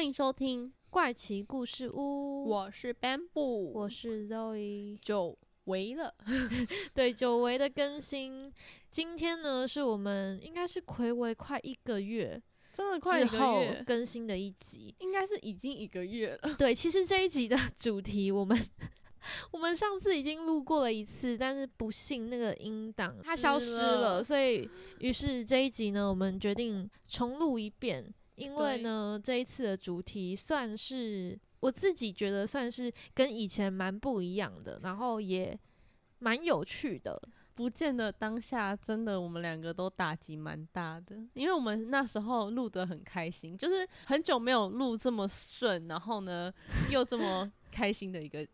欢迎收听，怪奇故事屋，我是 Bamboo，我是 Zoe，久违了，对，久违的更新。今天呢，是我们应该是暌违快一个月，真的快一个月更新的一集，应该是已经一个月了。对，其实这一集的主题，我们我们上次已经录过了一次，但是不幸那个音档它消失了，所以于是这一集呢，我们决定重录一遍。因为呢，这一次的主题算是我自己觉得算是跟以前蛮不一样的，然后也蛮有趣的。不见得当下真的我们两个都打击蛮大的，因为我们那时候录得很开心，就是很久没有录这么顺，然后呢又这么开心的一个。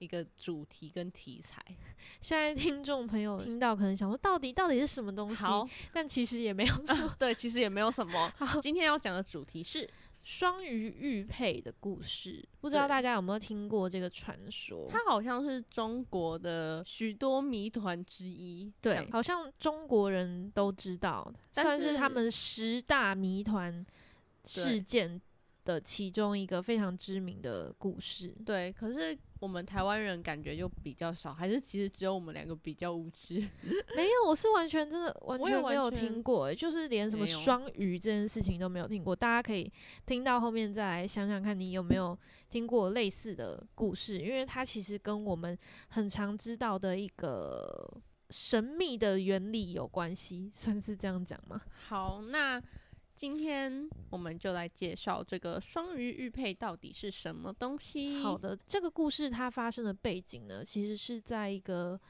一个主题跟题材，现在听众朋友听到可能想说，到底到底是什么东西？好，但其实也没有 什么。对，其实也没有什么。今天要讲的主题是双鱼玉佩的故事，不知道大家有没有听过这个传说？它好像是中国的许多谜团之一。对，好像中国人都知道，算是他们十大谜团事件。的其中一个非常知名的故事，对，可是我们台湾人感觉就比较少，还是其实只有我们两个比较无知？没有，我是完全真的完全没有听过，就是连什么双鱼这件事情都没有听过。大家可以听到后面再来想想看，你有没有听过类似的故事？因为它其实跟我们很常知道的一个神秘的原理有关系，算是这样讲吗？好，那。今天我们就来介绍这个双鱼玉佩到底是什么东西。好的，这个故事它发生的背景呢，其实是在一个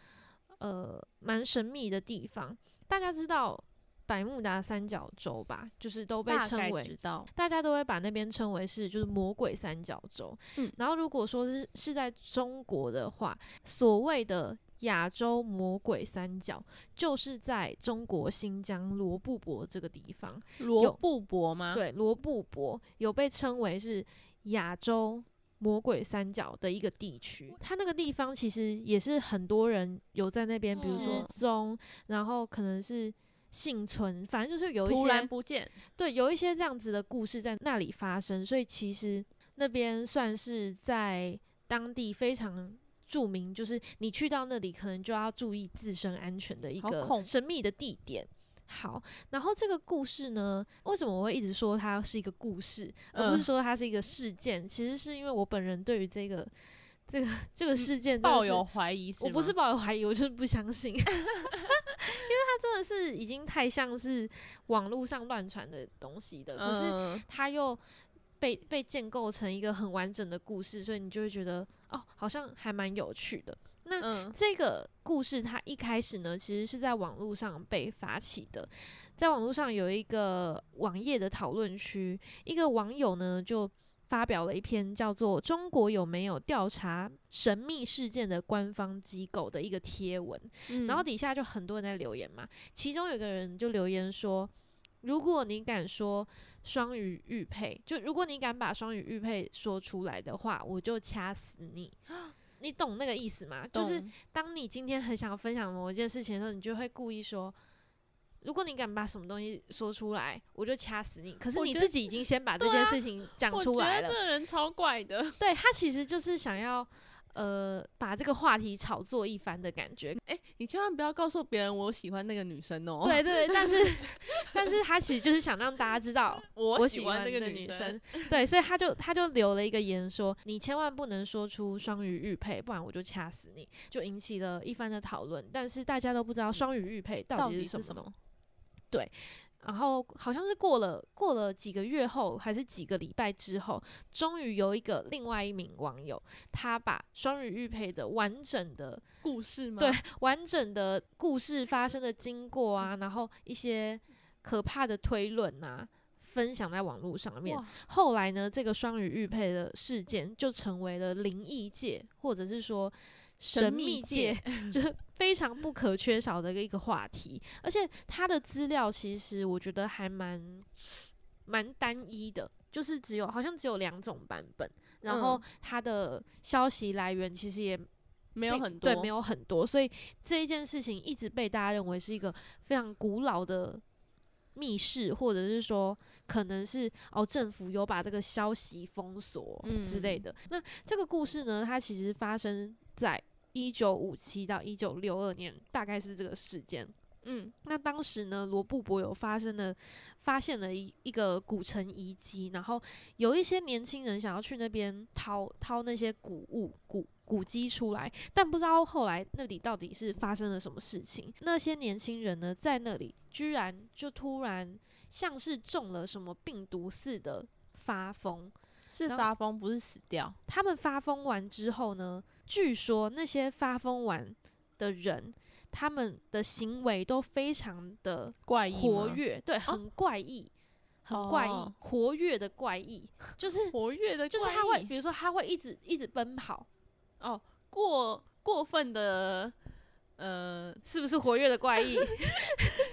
呃蛮神秘的地方。大家知道百慕达三角洲吧？就是都被称为，大家都会把那边称为是就是魔鬼三角洲。嗯，然后如果说是是在中国的话，所谓的。亚洲魔鬼三角就是在中国新疆罗布泊这个地方。罗布泊吗？对，罗布泊有被称为是亚洲魔鬼三角的一个地区。它那个地方其实也是很多人有在那边，比如说失踪，然后可能是幸存，反正就是有一些突然不见。对，有一些这样子的故事在那里发生，所以其实那边算是在当地非常。著名就是你去到那里，可能就要注意自身安全的一个神秘的地点。好，然后这个故事呢，为什么我会一直说它是一个故事，而不是说它是一个事件？其实是因为我本人对于这个这个这个事件抱有怀疑。我不是抱有怀疑，我就是不相信，因为它真的是已经太像是网络上乱传的东西的，可是它又。被被建构成一个很完整的故事，所以你就会觉得哦，好像还蛮有趣的。那这个故事它一开始呢，其实是在网络上被发起的，在网络上有一个网页的讨论区，一个网友呢就发表了一篇叫做《中国有没有调查神秘事件的官方机构》的一个贴文，然后底下就很多人在留言嘛，其中有个人就留言说。如果你敢说双鱼玉佩，就如果你敢把双鱼玉佩说出来的话，我就掐死你。你懂那个意思吗？就是当你今天很想分享某一件事情的时候，你就会故意说，如果你敢把什么东西说出来，我就掐死你。可是你自己已经先把这件事情讲出来了。这个人超怪的。对他其实就是想要。呃，把这个话题炒作一番的感觉。哎，你千万不要告诉别人我喜欢那个女生哦。对对，但是，但是他其实就是想让大家知道 我喜欢那个女生。对，所以他就他就留了一个言说，你千万不能说出双鱼玉佩，不然我就掐死你。就引起了一番的讨论，但是大家都不知道双鱼玉佩到底是什么。对。然后好像是过了过了几个月后，还是几个礼拜之后，终于有一个另外一名网友，他把双鱼玉佩的完整的故事吗？对，完整的故事发生的经过啊，然后一些可怕的推论啊，分享在网络上面。后来呢，这个双语玉佩的事件就成为了灵异界或者是说神秘秘界，就是非常不可缺少的一个话题。而且它的资料其实我觉得还蛮蛮单一的，就是只有好像只有两种版本，然后嗯它的消息来源其实也没有很多，对，没有很多，所以这一件事情一直被大家认为是一个非常古老的密室，或者是说可能是哦政府有把这个消息封锁之类嗯的。那这个故事呢，它其实发生在一九五七到一九六二年，大概是这个时间。嗯那当时呢，罗布泊有发生了发现了一一个古城遗迹，然后有一些年轻人想要去那边掏掏那些古物古古迹出来，但不知道后来那里到底是发生了什么事情。那些年轻人呢，在那里居然就突然像是中了什么病毒似的发疯，是发疯，不是死掉。他们发疯完之后呢，据说那些发疯完的人，他们的行为都非常的怪异，活跃，对，很怪异，很怪异，哦活跃的怪异，就是活跃的怪就是他会，比如说他会一直一直奔跑，哦，过过分的，呃，是不是活跃的怪异？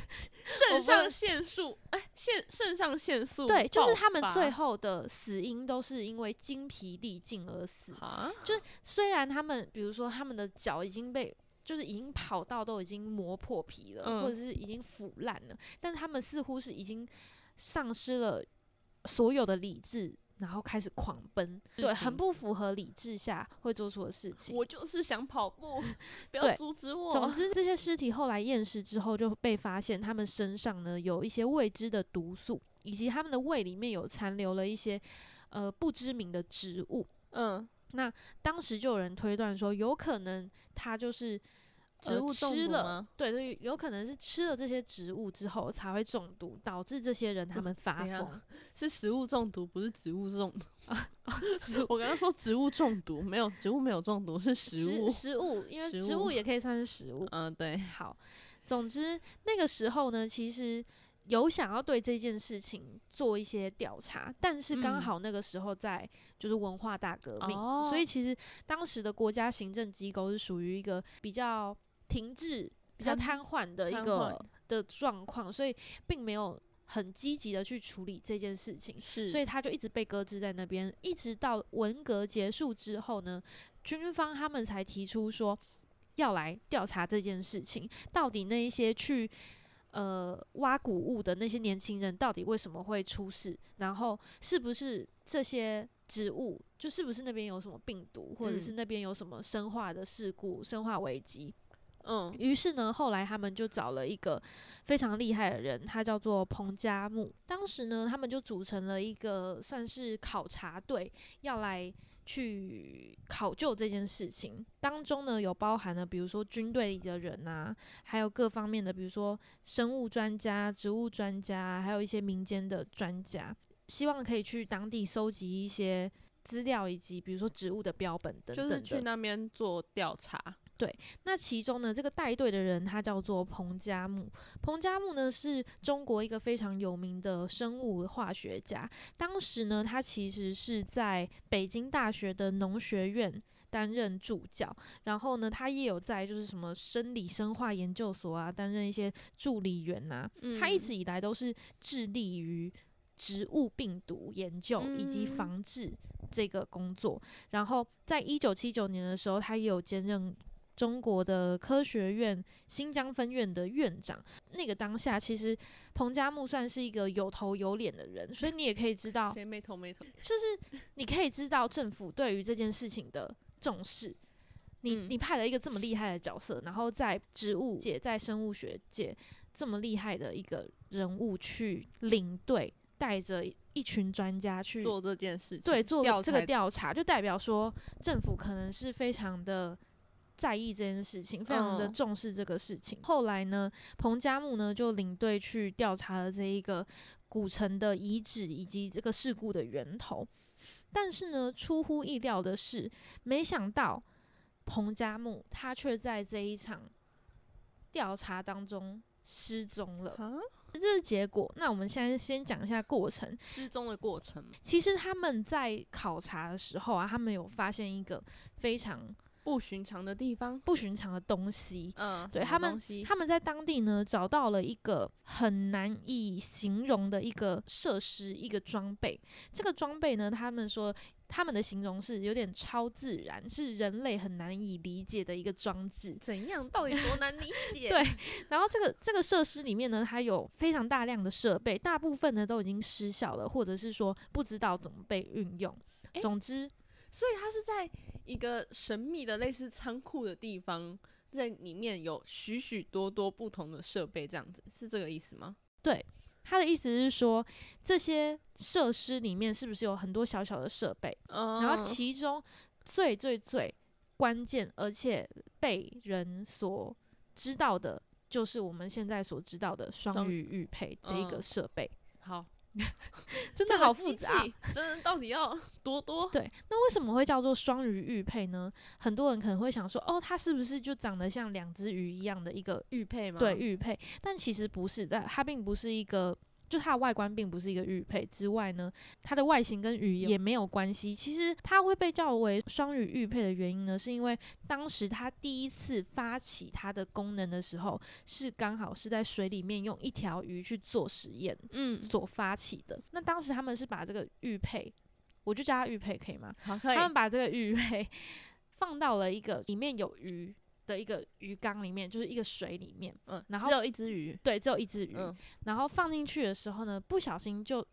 肾上腺素，哎，腺肾上腺素，对，就是他们最后的死因都是因为精疲力尽而死。啊，虽然他们，比如说他们的脚已经被，就是已经跑到都已经磨破皮了，嗯或者是已经腐烂了，但他们似乎是已经丧失了所有的理智，然后开始狂奔，对，很不符合理智下会做出的事情。我就是想跑步，不要阻止我。总之，这些尸体后来验尸之后，就被发现他们身上呢有一些未知的毒素，以及他们的胃里面有残留了一些呃不知名的植物。嗯，那当时就有人推断说，有可能他就是、呃植物中吃了，毒吗？对对，有可能是吃了这些植物之后才会中毒，导致这些人他们发疯。是食物中毒，不是植物中毒。我刚刚说植物中毒，没有植物没有中毒，是食物。食物，因为食物植物也可以算是食物。嗯，对，好，总之那个时候呢，其实有想要对这件事情做一些调查，但是刚嗯好那个时候在就是文化大革命，哦所以其实当时的国家行政机构是属于一个比较停滞、比较瘫瘫痪的一个的状况，所以并没有很积极的去处理这件事情。是，所以他就一直被搁置在那边，一直到文革结束之后呢，军方他们才提出说要来调查这件事情，到底那一些去呃挖谷物的那些年轻人到底为什么会出事，然后是不是这些植物就是不是那边有什么病毒，或者是嗯那边有什么生化的事故、生化危机。嗯于是呢，后来他们就找了一个非常厉害的人，他叫做彭加木。当时呢，他们就组成了一个算是考察队，要来去考究这件事情。当中呢，有包含了比如说军队里的人啊，还有各方面的，比如说生物专家、植物专家，还有一些民间的专家，希望可以去当地收集一些资料，以及比如说植物的标本等等。就是去那边做调查。那其中呢，这个带队的人他叫做彭加木。彭加木呢是中国一个非常有名的生物化学家。当时呢，他其实是在北京大学的农学院担任助教，然后呢，他也有在就是什么生理生化研究所啊担任一些助理员呐、嗯他一直以来都是致力于植物病毒研究以及嗯防治这个工作。然后在一九七九年的时候，他也有兼任中国的科学院新疆分院的院长。那个当下，其实彭加木算是一个有头有脸的人，所以你也可以知道，谁没头没头？就是你可以知道政府对于这件事情的重视。你嗯你派了一个这么厉害的角色，然后在植物界、在生物学界这么厉害的一个人物去领队，带着一群专家去做这件事情，对做这个调查，就代表说政府可能是非常的在意这件事情，非常的嗯重视这个事情。后来呢，彭加木呢就领队去调查了这一个古城的遗址以及这个事故的源头。但是呢，出乎意料的是，没想到彭加木他却在这一场调查当中失踪了。啊，这是结果。那我们现在先讲一下过程。失踪的过程，其实他们在考察的时候啊，他们有发现一个非常不寻常的地方，不寻常的东西。嗯，对他们，他们在当地呢找到了一个很难以形容的一个设施，一个装备。这个装备呢，他们说。他们的形容是有点超自然，是人类很难以理解的一个装置。怎样？到底多难理 解？对。然后这个这个设施里面呢，它有非常大量的设备，大部分呢都已经失效了，或者是说不知道怎么被运用。总之，所以它是在一个神秘的类似仓库的地方，在里面有许许多多不同的设备，这样子是这个意思吗？对。他的意思是说，这些设施里面是不是有很多小小的设备？然后其中最最最关键，而且被人所知道的，就是我们现在所知道的双鱼玉佩这一个设备。好，真的好复杂，真的到底要 多多？对，那为什么会叫做双鱼玉佩呢？很多人可能会想说，哦，它是不是就长得像两只鱼一样的一个玉佩吗？对，玉佩，但其实不是的，它并不是一个。就它的外观并不是一个玉佩之外呢，它的外形跟鱼也没有关系。其实它会被叫为双鱼玉佩的原因呢，是因为当时它第一次发起它的功能的时候，是刚好是在水里面用一条鱼去做实验，嗯，所发起的。那当时他们是把这个玉佩，我就叫它玉佩可以吗？好，可以。他们把这个玉佩 放到了一个里面有鱼。的一个鱼缸里面，就是一个水里面，嗯，然后只有一只鱼，对，只有一只鱼，然后放进去的时候呢，不小心就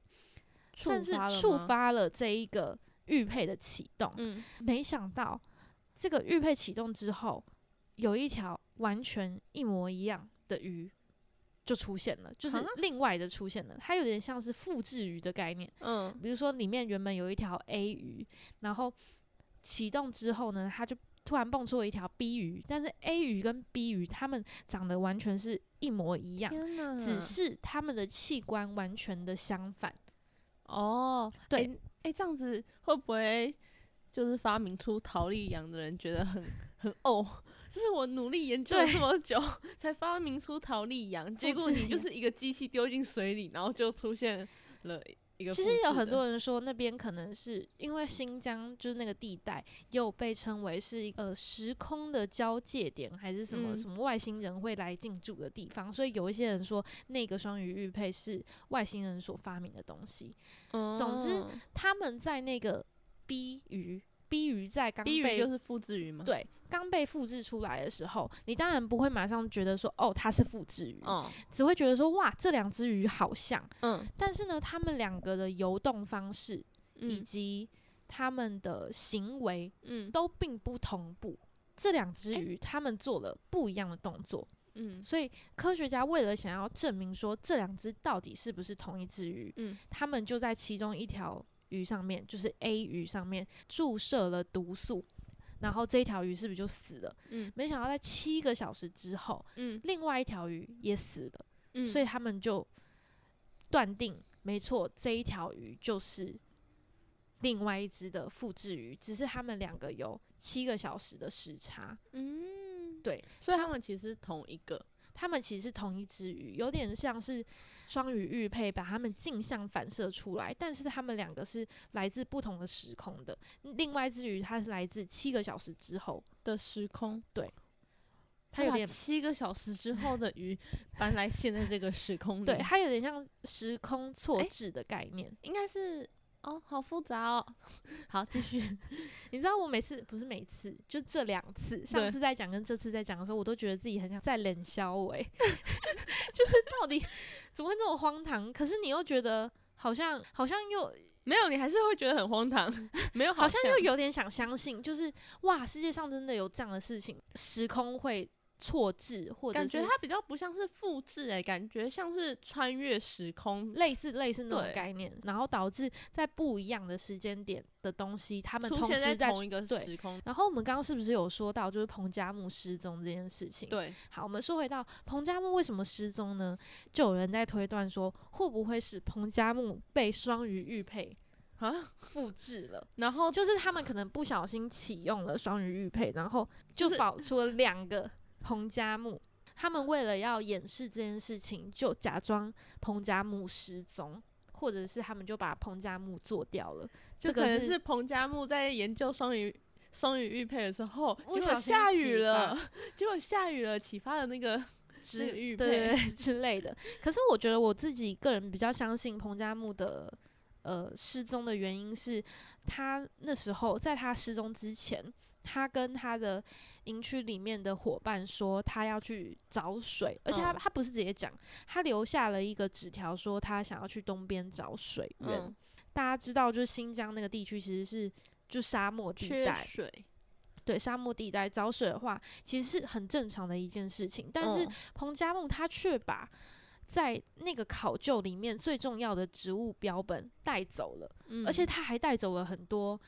甚至触发了这一个玉佩的启动，嗯，没想到这个玉佩启动之后，有一条完全一模一样的鱼就出现了，就是另外的出现了，它有点像是复制鱼的概念，嗯，比如说里面原本有一条 A 鱼，然后启动之后呢，它就突然蹦出了一条 B 鱼，但是 A 鱼跟 B 鱼它们长得完全是一模一样，只是它们的器官完全的相反。哦，对，哎，这样子会不会就是发明出陶丽羊的人觉得很很哦？就是我努力研究了这么久才发明出陶丽羊，结果你就是一个机器丢进水里，然后就出现了。其实有很多人说，那边可能是因为新疆就是那个地带，又被称为是一个时空的交界点，还是什么什么外星人会来进驻的地方，所以有一些人说那个双鱼玉佩是外星人所发明的东西。总之，他们在那个 B 鱼，B 鱼在刚被就是复制鱼吗？对。刚被复制出来的时候，你当然不会马上觉得说哦它是复制鱼，只会觉得说哇这两只鱼好像，嗯，但是呢，它们两个的游动方式以及它们的行为，嗯，都并不同步。这两只鱼它们做了不一样的动作，嗯，所以科学家为了想要证明说这两只到底是不是同一只鱼，嗯，他们就在其中一条鱼上面，就是 A 鱼上面注射了毒素。然后这一条鱼是不是就死了？嗯，没想到在七个小时之后，嗯，另外一条鱼也死了。嗯，所以他们就断定，没错，这一条鱼就是另外一只的复制鱼，只是他们两个有七个小时的时差。嗯，对，所以他们其实是同一个。它们其实是同一只鱼，有点像是双鱼玉佩把它们镜像反射出来，但是它们两个是来自不同的时空的。另外一只鱼它是来自七个小时之后的时空，对，它有点七个小时之后的鱼搬来现在这个时空里，对，它有点像时空错置的概念，应该是。哦，好复杂哦。好，继续。你知道我每次不是每次，就这两次，上次在讲跟这次在讲的时候，我都觉得自己很想再冷笑哎，就是到底怎么会这么荒唐？可是你又觉得好像好像又没有，你还是会觉得很荒唐，没有，好像又有点想相信，就是哇，世界上真的有这样的事情，时空会。错置或者感觉它比较不像是复制诶，感觉像是穿越时空，类似类似那种概念，然后导致在不一样的时间点的东西，他们同时在同一个时空。然后我们刚刚是不是有说到，就是彭加木失踪这件事情？对，好，我们说回到彭加木为什么失踪呢？就有人在推断说，会不会是彭加木被双鱼玉佩啊复制了？然后就是他们可能不小心启用了双鱼玉佩，然后就保出了两个。彭加木，他们为了要掩饰这件事情，就假装彭加木失踪，或者是他们就把彭加木做掉了。就可能是彭加木在研究双鱼双鱼玉佩的时候，结果下雨了，结果下雨了，启发了那个之那个玉对佩。对对之类的。可是我觉得我自己个人比较相信彭加木的呃失踪的原因是，他那时候在他失踪之前，他跟他的营区里面的伙伴说他要去找水，而且他、嗯他不是直接讲，他留下了一个纸条说他想要去东边找水源。嗯，大家知道，就是新疆那个地区其实是就沙漠地带，水，对沙漠地带找水的话，其实是很正常的一件事情。但是嗯彭加木他却把在那个考究里面最重要的植物标本带走了，嗯而且他还带走了很多。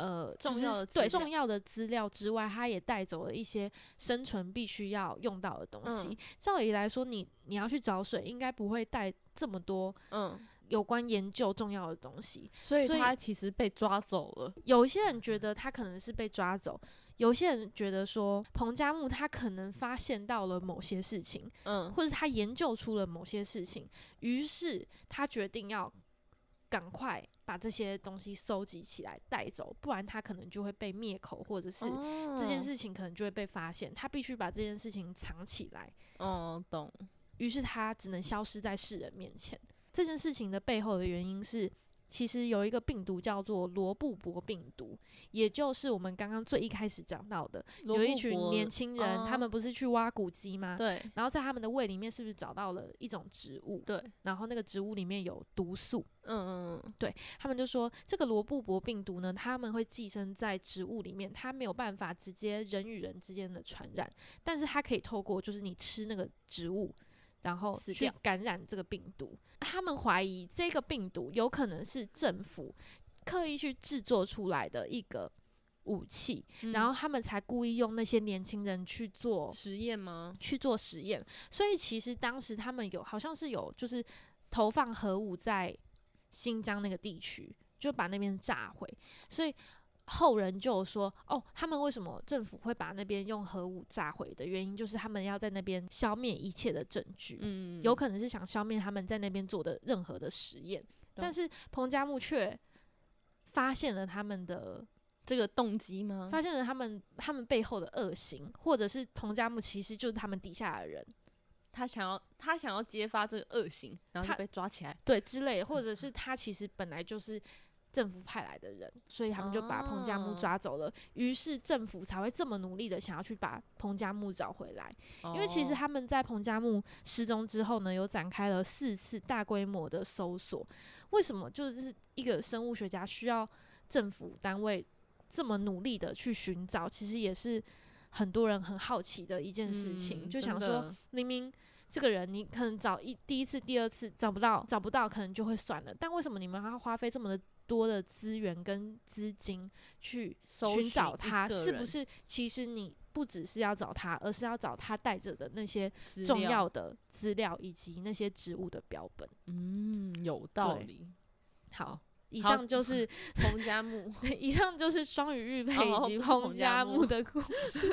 呃，重要的对重要的资料之外，他也带走了一些生存必须要用到的东西。嗯照理来说，你你要去找水，应该不会带这么多嗯，有关研究重要的东西。所以他其实被抓走了。有一些人觉得他可能是被抓走，有些人觉得说彭加木他可能发现到了某些事情，嗯，或者他研究出了某些事情，于是他决定要赶快把这些东西收集起来带走，不然他可能就会被灭口，或者是这件哦，事情可能就会被发现，他必须把这件事情藏起来。哦，懂。于是他只能消失在世人面前。这件事情的背后的原因是，其实有一个病毒叫做罗布泊病毒，也就是我们刚刚最一开始讲到的，有一群年轻人，他哦们不是去挖古迹吗？对然后在他们的胃里面是不是找到了一种植物？对，然后那个植物里面有毒素，嗯嗯嗯，对他们就说这个罗布泊病毒呢，他们会寄生在植物里面，它没有办法直接人与人之间的传染，但是它可以透过就是你吃那个植物，然后去感染这个病毒。他们怀疑这个病毒有可能是政府刻意去制作出来的一个武器，然后他们才故意用那些年轻人去做实验吗？去做实验，所以其实当时他们有好像是有就是投放核武在新疆那个地区，就把那边炸毁，所以后人就有说，哦，他们为什么政府会把那边用核武炸毁的原因，就是他们要在那边消灭一切的证据，嗯，有可能是想消灭他们在那边做的任何的实验，但是彭加木却发现了他们的这个动机吗？发现了他们他们背后的恶行，或者是彭加木其实就是他们底下的人，他想要他想要揭发这个恶行，然后他被抓起来。对之类的，或者是他其实本来就是政府派来的人，所以他们就把彭加木哦抓走了。于是政府才会这么努力的想要去把彭加木找回来，因为其实哦他们在彭加木失踪之后呢，有展开了四次大规模的搜索。为什么就是一个生物学家需要政府单位这么努力的去寻找？其实也是很多人很好奇的一件事情，嗯就想说。明明这个人你可能找一第一次、第二次找不到，找不到可能就会算了，但为什么你们还要花费这么多的资源跟资金去寻找他？是不是其实你不只是要找他，而是要找他带着的那些重要的资料以及那些植物的标本？嗯有道理。好，以上就是 彭加木 以上就是双鱼玉佩以及彭彭加木的故 事。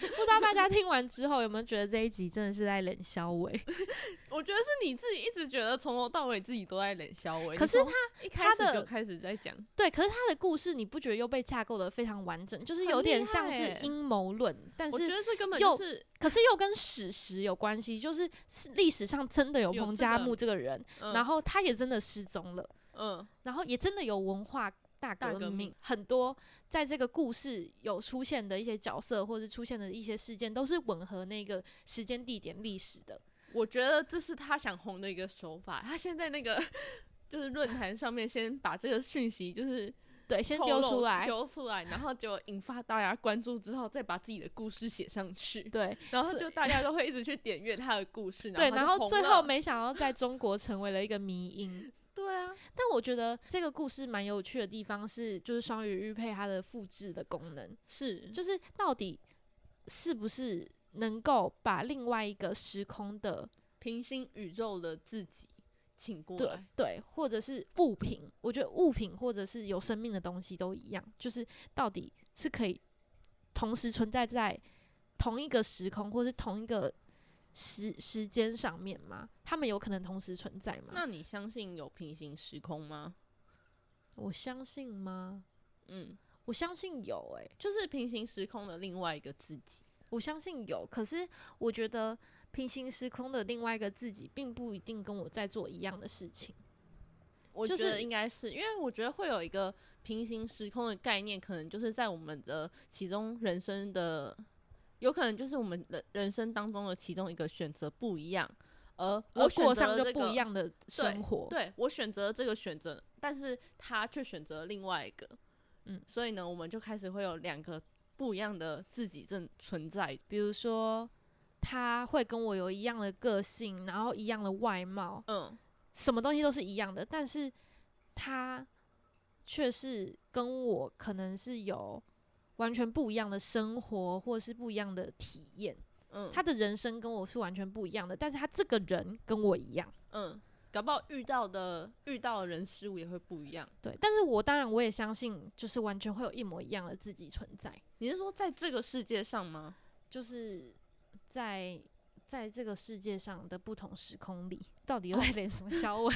不知道大家听完之后有没有觉得这一集真的是在冷消尾？我觉得是你自己一直觉得从头到尾自己都在冷消尾。可是他一开始就开始在讲，对，可是他的故事你不觉得又被架构的非常完整，就是有点像是阴谋论，但我觉是得这根本又就是，可是又跟史实有关系，就是是历史上真的有彭加木这个人，嗯然后他也真的失踪了，嗯然后也真的有文化。大革命革命很多在这个故事有出现的一些角色，或者出现的一些事件，都是吻合那个时间、地点、历史的。我觉得这是他想红的一个手法。他现在那个 就是论坛上面先把这个讯息就是对，先丢出来。丢出来，然后就引发大家关注之后，再把自己的故事写上去。对然后就大家都会一直去点阅他的故事，对，然然后最后没想到在中国成为了一个迷因。对啊，但我觉得这个故事蛮有趣的地方是，就是双语玉佩它的复制的功能，是就是到底是不是能够把另外一个时空的平行宇宙的自己请过对来。对，或者是物品，我觉得物品或者是有生命的东西都一样，就是到底是可以同时存在在同一个时空或是同一个时时间上面吗？他们有可能同时存在吗？那你相信有平行时空吗？我相信吗？嗯，我相信有、欸，就是平行时空的另外一个自己。我相信有。可是我觉得平行时空的另外一个自己，并不一定跟我在做一样的事情。就是我觉得应该是，因为我觉得会有一个平行时空的概念，可能就是在我们的其中人生的，有可能就是我们人人生当中的其中一个选择不一样，而我选过上就择了这个不一样的生活。对我选择了这个选择，但是他却选择了另外一个，嗯所以呢，我们就开始会有两个不一样的自己正存在。比如说，他会跟我有一样的个性，然后一样的外貌，嗯，什么东西都是一样的，但是他却是跟我可能是有完全不一样的生活，或是不一样的体验。嗯，他的人生跟我是完全不一样的，但是他这个人跟我一样。嗯，搞不好遇到的遇到的人事物也会不一样。对，但是我当然我也相信，就是完全会有一模一样的自己存在，你是说在这个世界上吗？就是在在这个世界上的不同时空里，到底又在连什么 小尾？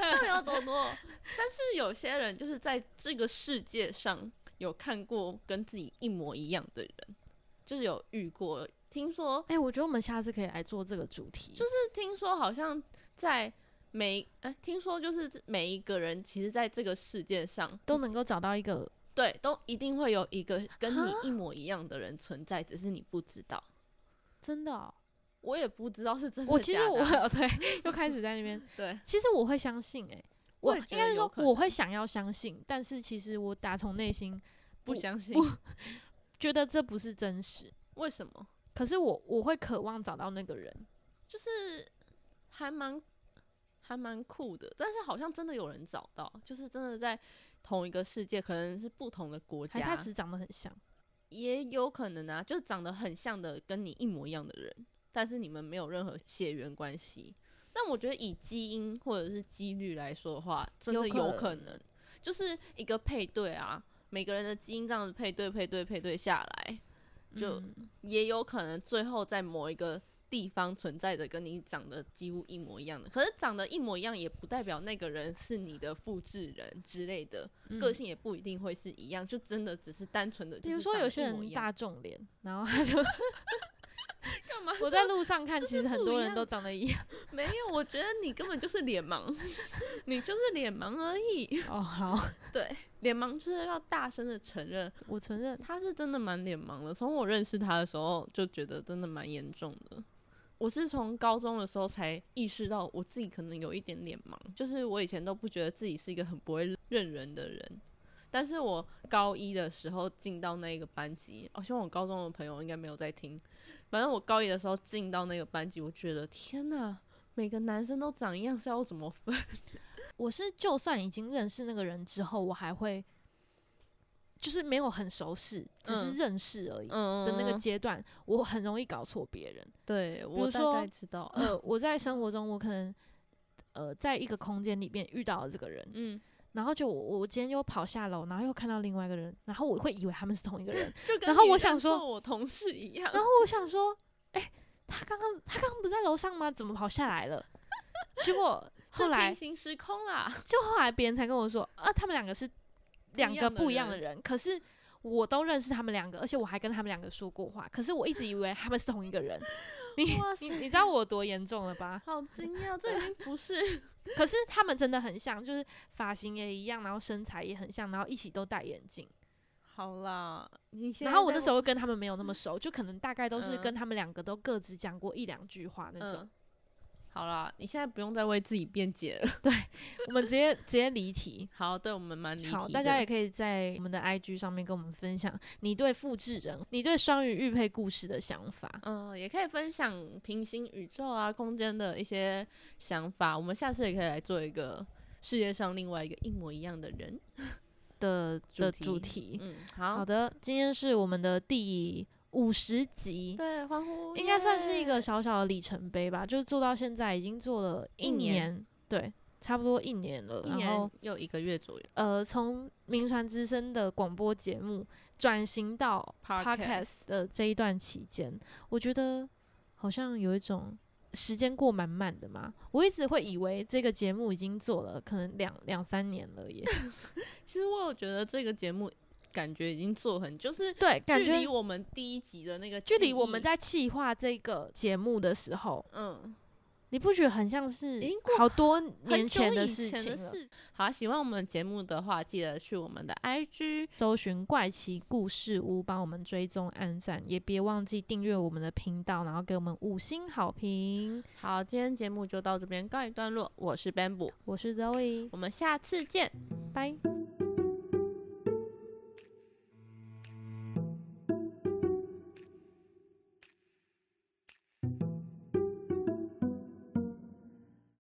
到底要多多？但是有些人就是在这个世界上有看过跟自己一模一样的人，就是有遇过。听说哎、我觉得我们下次可以来做这个主题，就是听说好像在每哎、听说就是每一个人其实在这个世界上都能够找到一个对都一定会有一个跟你一模一样的人存在，只是你不知道。真的、哦。我也不知道是真的我其实我啊 对又开始在那边，对其实我会相信哎、我应该是说我会想要相信，但是其实我打从内心不相信不觉得这不是真实。为什么？可是我我会渴望找到那个人，就是还蛮还蛮酷的，但是好像真的有人找到，就是真的在同一个世界，可能是不同的国家他只，是长得很像？也有可能啊，就长得很像的，跟你一模一样的人，但是你们没有任何血缘关系。但我觉得以基因或者是几率来说的话，真的有可能，就是一个配对啊，每个人的基因这样子配对配对配对下来，就嗯也有可能最后在某一个地方存在着跟你长得几乎一模一样的，可是长得一模一样也不代表那个人是你的复制人之类的，个嗯性也不一定会是一样，就真的只是单纯的，比如说有些人大众脸，然后他就我在路上看，其实很多人都长得一样。没有，我觉得你根本就是脸盲，你就是脸盲而已。哦，好，对，脸盲就是要大声的承认，我承认。他是真的蛮脸盲的。从我认识他的时候，就觉得真的蛮严重的。我是从高中的时候才意识到我自己可能有一点脸盲，就是我以前都不觉得自己是一个很不会认人的人，但是我高一的时候进到那个班级，哦，希望我高中的朋友应该没有在听。反正我高一的时候进到那个班级，我觉得天呐，每个男生都长一样，是要怎么分？我是就算已经认识那个人之后，我还会就是没有很熟识，只是嗯认识而已嗯的那个阶段，我很容易搞错别人。对我大概知道，呃，我在生活中，我可能呃在一个空间里面遇到了这个人，嗯，然后就我我今天又跑下楼，然后又看到另外一个人，然后我会以为他们是同一个人，就跟然后我想说我同事一样，然后我想说，哎、他刚刚他刚刚不在楼上吗？怎么跑下来了？结果后来平行时空啦，就后来别人才跟我说，啊，他们两个是两个不一样的人人，可是我都认识他们两个，而且我还跟他们两个说过话，可是我一直以为他们是同一个人。你你你知道我多严重了吧？好惊讶，这已经不是 可是他们真的很像，就是发型也一样，然后身材也很像，然后一起都戴眼镜。好啦。然后我那时候跟他们没有那么熟，就可能大概都是嗯跟他们两个都各自讲过一两句话那种。嗯，好了，你现在不用再为自己辩解了。对我们直接直接离题。好，对我们蛮离题。好，大家也可以在我们的 IG 上面跟我们分享你对复制人、你对双鱼玉佩故事的想法。嗯、也可以分享平行宇宙啊、空间的一些想法。我们下次也可以来做一个世界上另外一个一模一样的人。的的主题。嗯，好，好的，今天是我们的第五十集，对，欢呼，应该算是一个小小的里程碑吧。就是做到现在已经做了一一年年，对，差不多一年了，一然后又一个月左右。呃，从名传之声的广播节目转型到 Podcast podcast 的这一段期间，我觉得好像有一种时间过蛮慢的嘛。我一直会以为这个节目已经做了可能两两三年了耶，其实我有觉得这个节目感觉已经做很，就是对，感觉距离我们第一集的那个距离我们在企划这个节目的时候，嗯你不觉得很像是好多年前的事情了？好，喜欢我们节目的话，记得去我们的 IG 搜寻怪奇故事屋，帮我们追踪按赞，也别忘记订阅我们的频道，然后给我们五星好评。好，今天节目就到这边告一段落。我是 Bamboo，我是 Zoe，我们下次见。拜。